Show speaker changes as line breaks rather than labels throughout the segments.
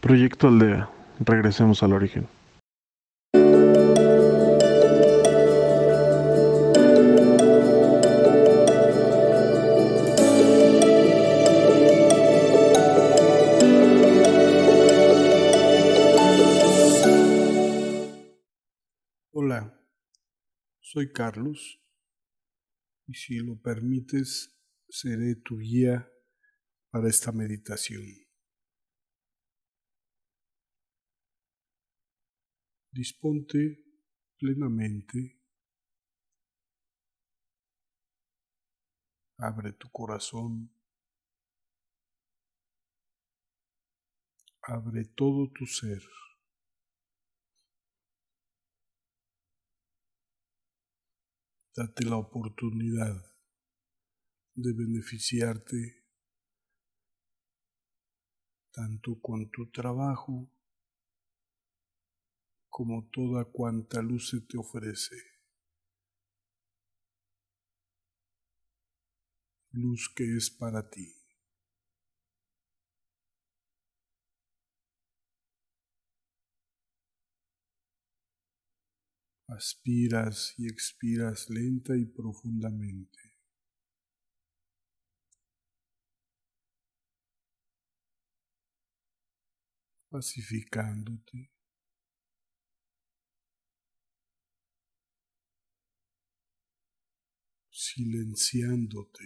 Proyecto Aldea. Regresemos al origen.
Hola, soy Carlos y si lo permites seré tu guía para esta meditación. Disponte plenamente, abre tu corazón, abre todo tu ser. Date la oportunidad de beneficiarte tanto con tu trabajo como toda cuanta luz se te ofrece. Luz que es para ti. Aspiras y expiras lenta y profundamente. pacificándote. Silenciándote,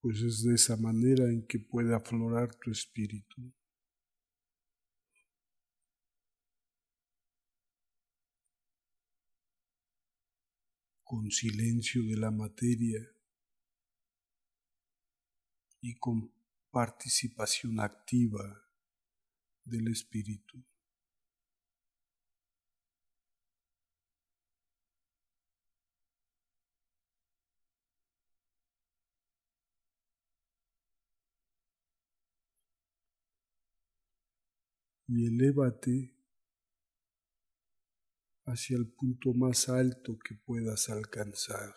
pues es de esa manera en que puede aflorar tu espíritu. con silencio de la materia y con participación activa del espíritu. Y elévate hacia el punto más alto que puedas alcanzar.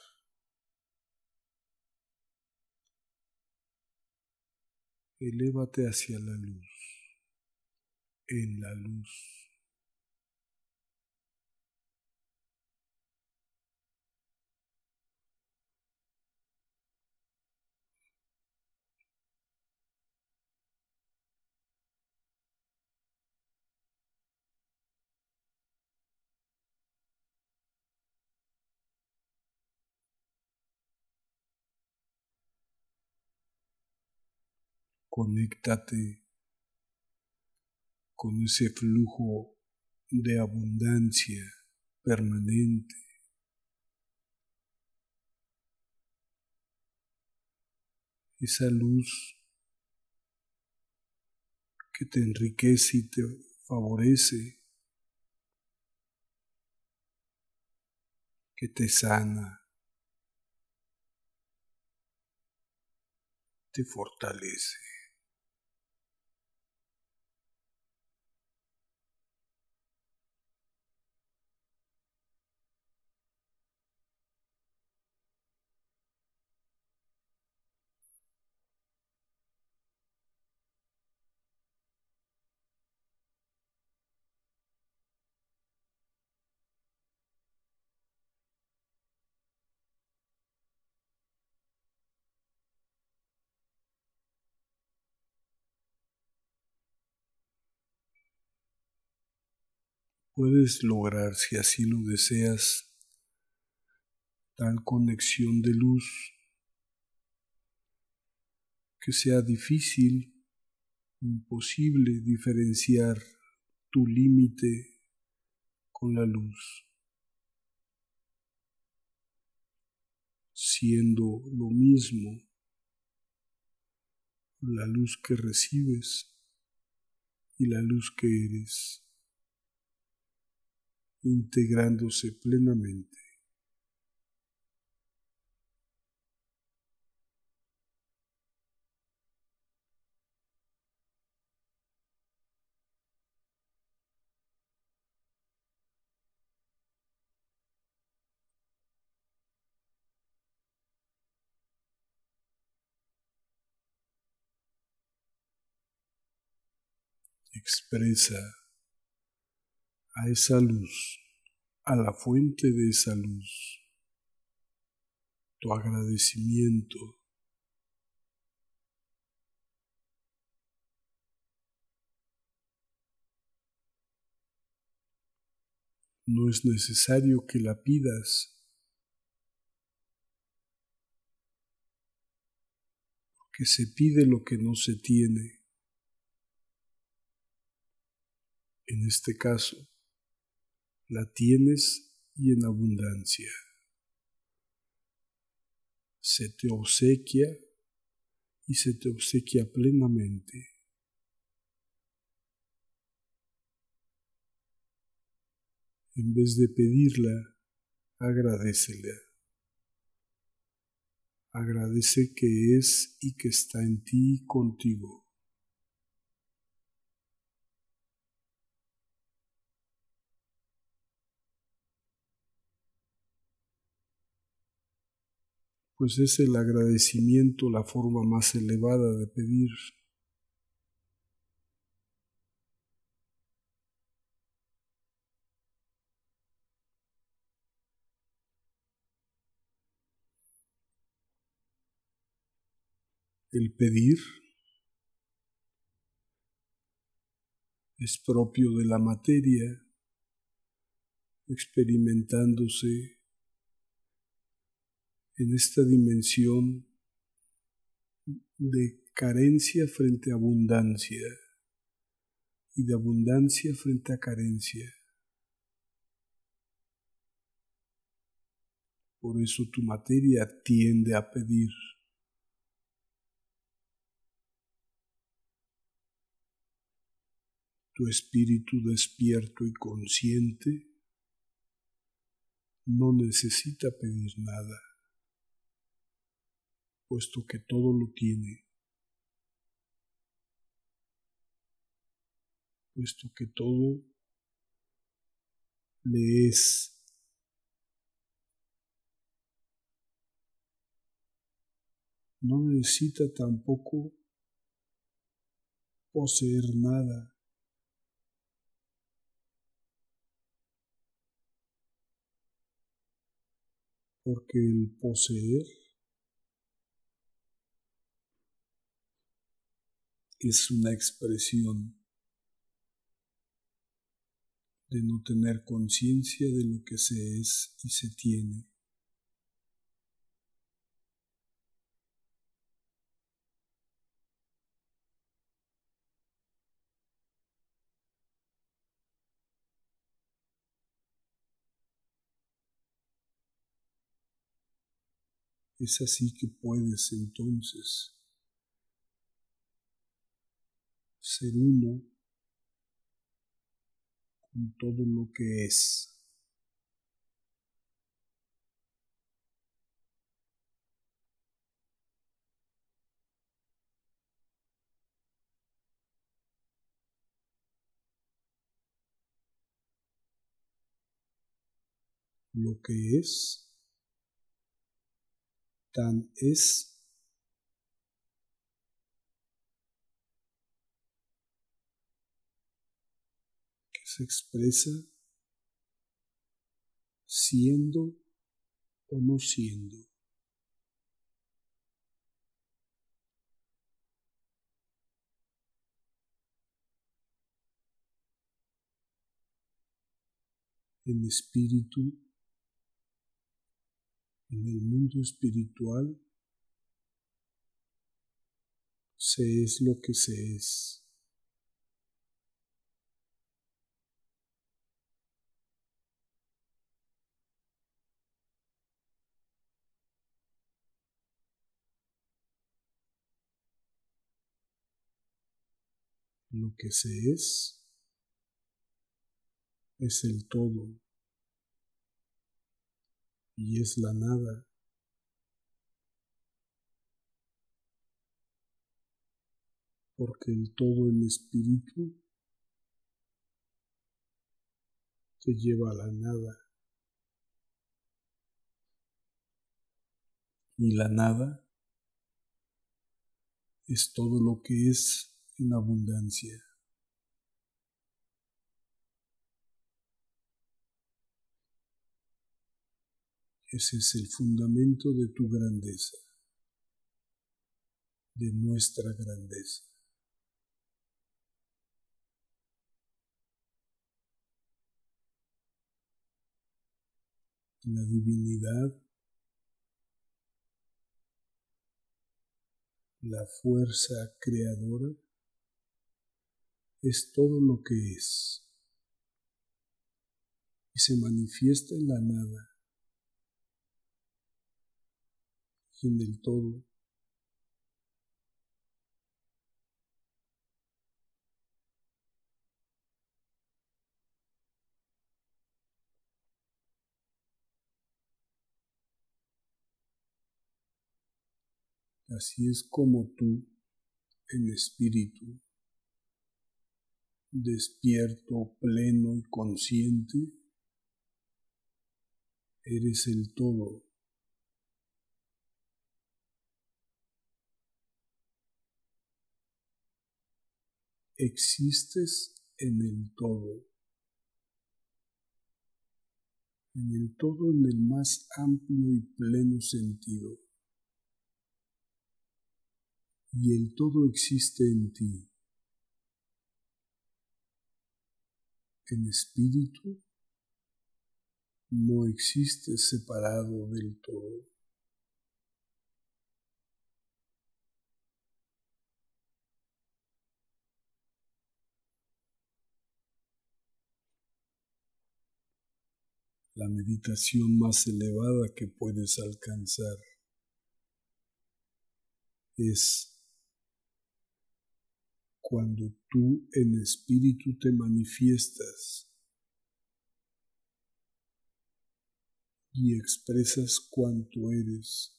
elévate hacia la luz, en la luz. Conéctate con ese flujo de abundancia permanente. Esa luz que te enriquece y te favorece, que te sana, te fortalece. Puedes lograr, si así lo deseas, tal conexión de luz que sea difícil imposible diferenciar tu límite con la luz, siendo lo mismo la luz que recibes y la luz que eres integrándose plenamente. expresa a esa luz, a la fuente de esa luz, tu agradecimiento. No es necesario que la pidas. que se pide lo que no se tiene. En este caso, la tienes y en abundancia. Se te obsequia y se te obsequia plenamente. En vez de pedirla, agradecela. Agradece que es y que está en ti y contigo. Pues es el agradecimiento la forma más elevada de pedir. El pedir es propio de la materia, experimentándose en esta dimensión de carencia frente a abundancia y de abundancia frente a carencia. Por eso tu materia tiende a pedir. Tu espíritu despierto y consciente no necesita pedir nada puesto que todo lo tiene, puesto que todo le es. No necesita tampoco poseer nada. Porque el poseer es una expresión de no tener conciencia de lo que se es y se tiene. Es así que puedes entonces ser uno con todo lo que es. Lo que es, tan es se expresa siendo o no siendo. En espíritu, en el mundo espiritual, se es lo que se es. Lo que se es es el todo y es la nada. Porque el todo en espíritu te lleva a la nada. Y la nada es todo lo que es en abundancia. Ese es el fundamento de tu grandeza, de nuestra grandeza. La divinidad, la fuerza creadora, es todo lo que es y se manifiesta en la nada y en el todo. Así es como tú, en espíritu, despierto, pleno y consciente, eres el todo. Existes en el todo. En el todo en el más amplio y pleno sentido. Y el todo existe en ti. En espíritu no existe separado del todo. La meditación más elevada que puedes alcanzar es cuando tú en espíritu te manifiestas y expresas cuánto eres.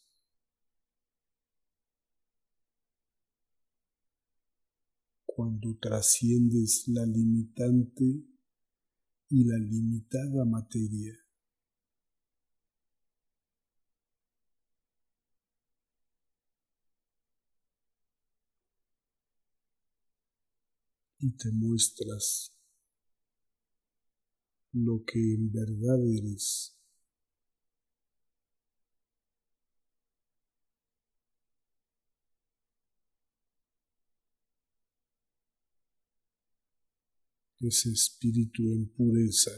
Cuando trasciendes la limitante y la limitada materia. Y te muestras lo que en verdad eres. ese espíritu en pureza.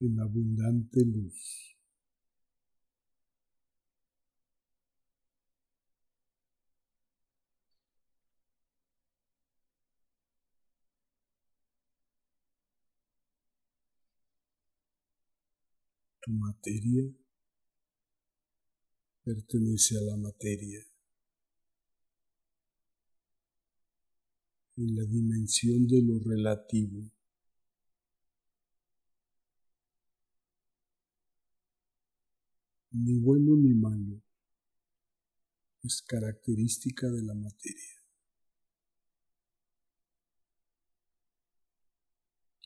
en abundante luz. Tu materia pertenece a la materia. en la dimensión de lo relativo. Ni bueno ni malo es característica de la materia.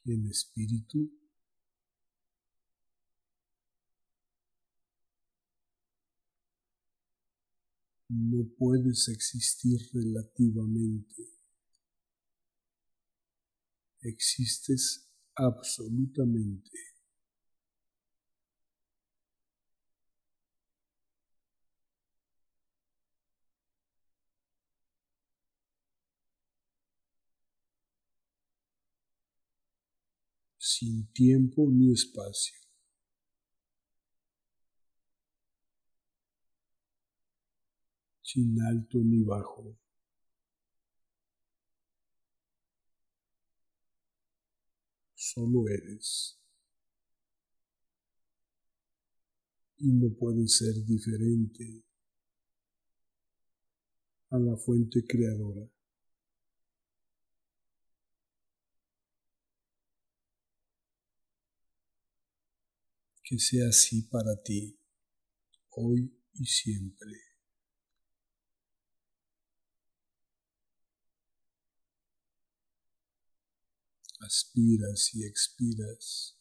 En espíritu no puedes existir relativamente existes absolutamente. sin tiempo ni espacio. Sin alto ni bajo. solo eres. Y no puedes ser diferente a la fuente creadora. Que sea así para ti, hoy y siempre. Aspiras y expiras.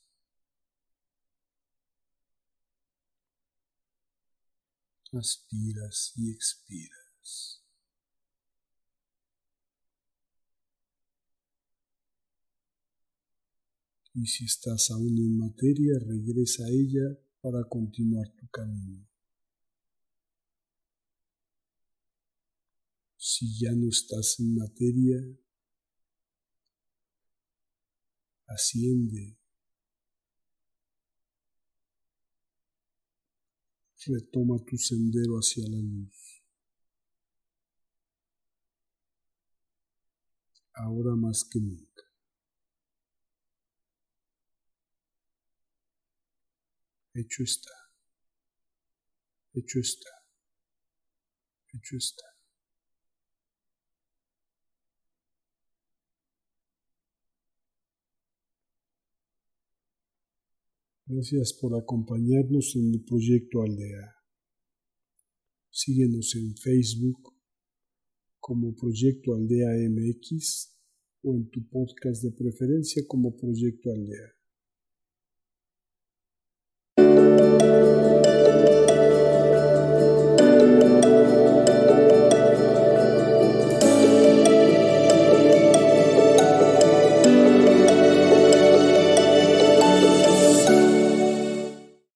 Aspiras y expiras. Y si estás aún en materia, regresa a ella para continuar tu camino. Si ya no estás en materia, asciende, retoma tu sendero hacia la luz. Ahora más que nunca. Hecho está. Hecho está. Hecho está. Gracias por acompañarnos en el proyecto Aldea. Síguenos en Facebook como Proyecto Aldea MX o en tu podcast de preferencia como Proyecto Aldea.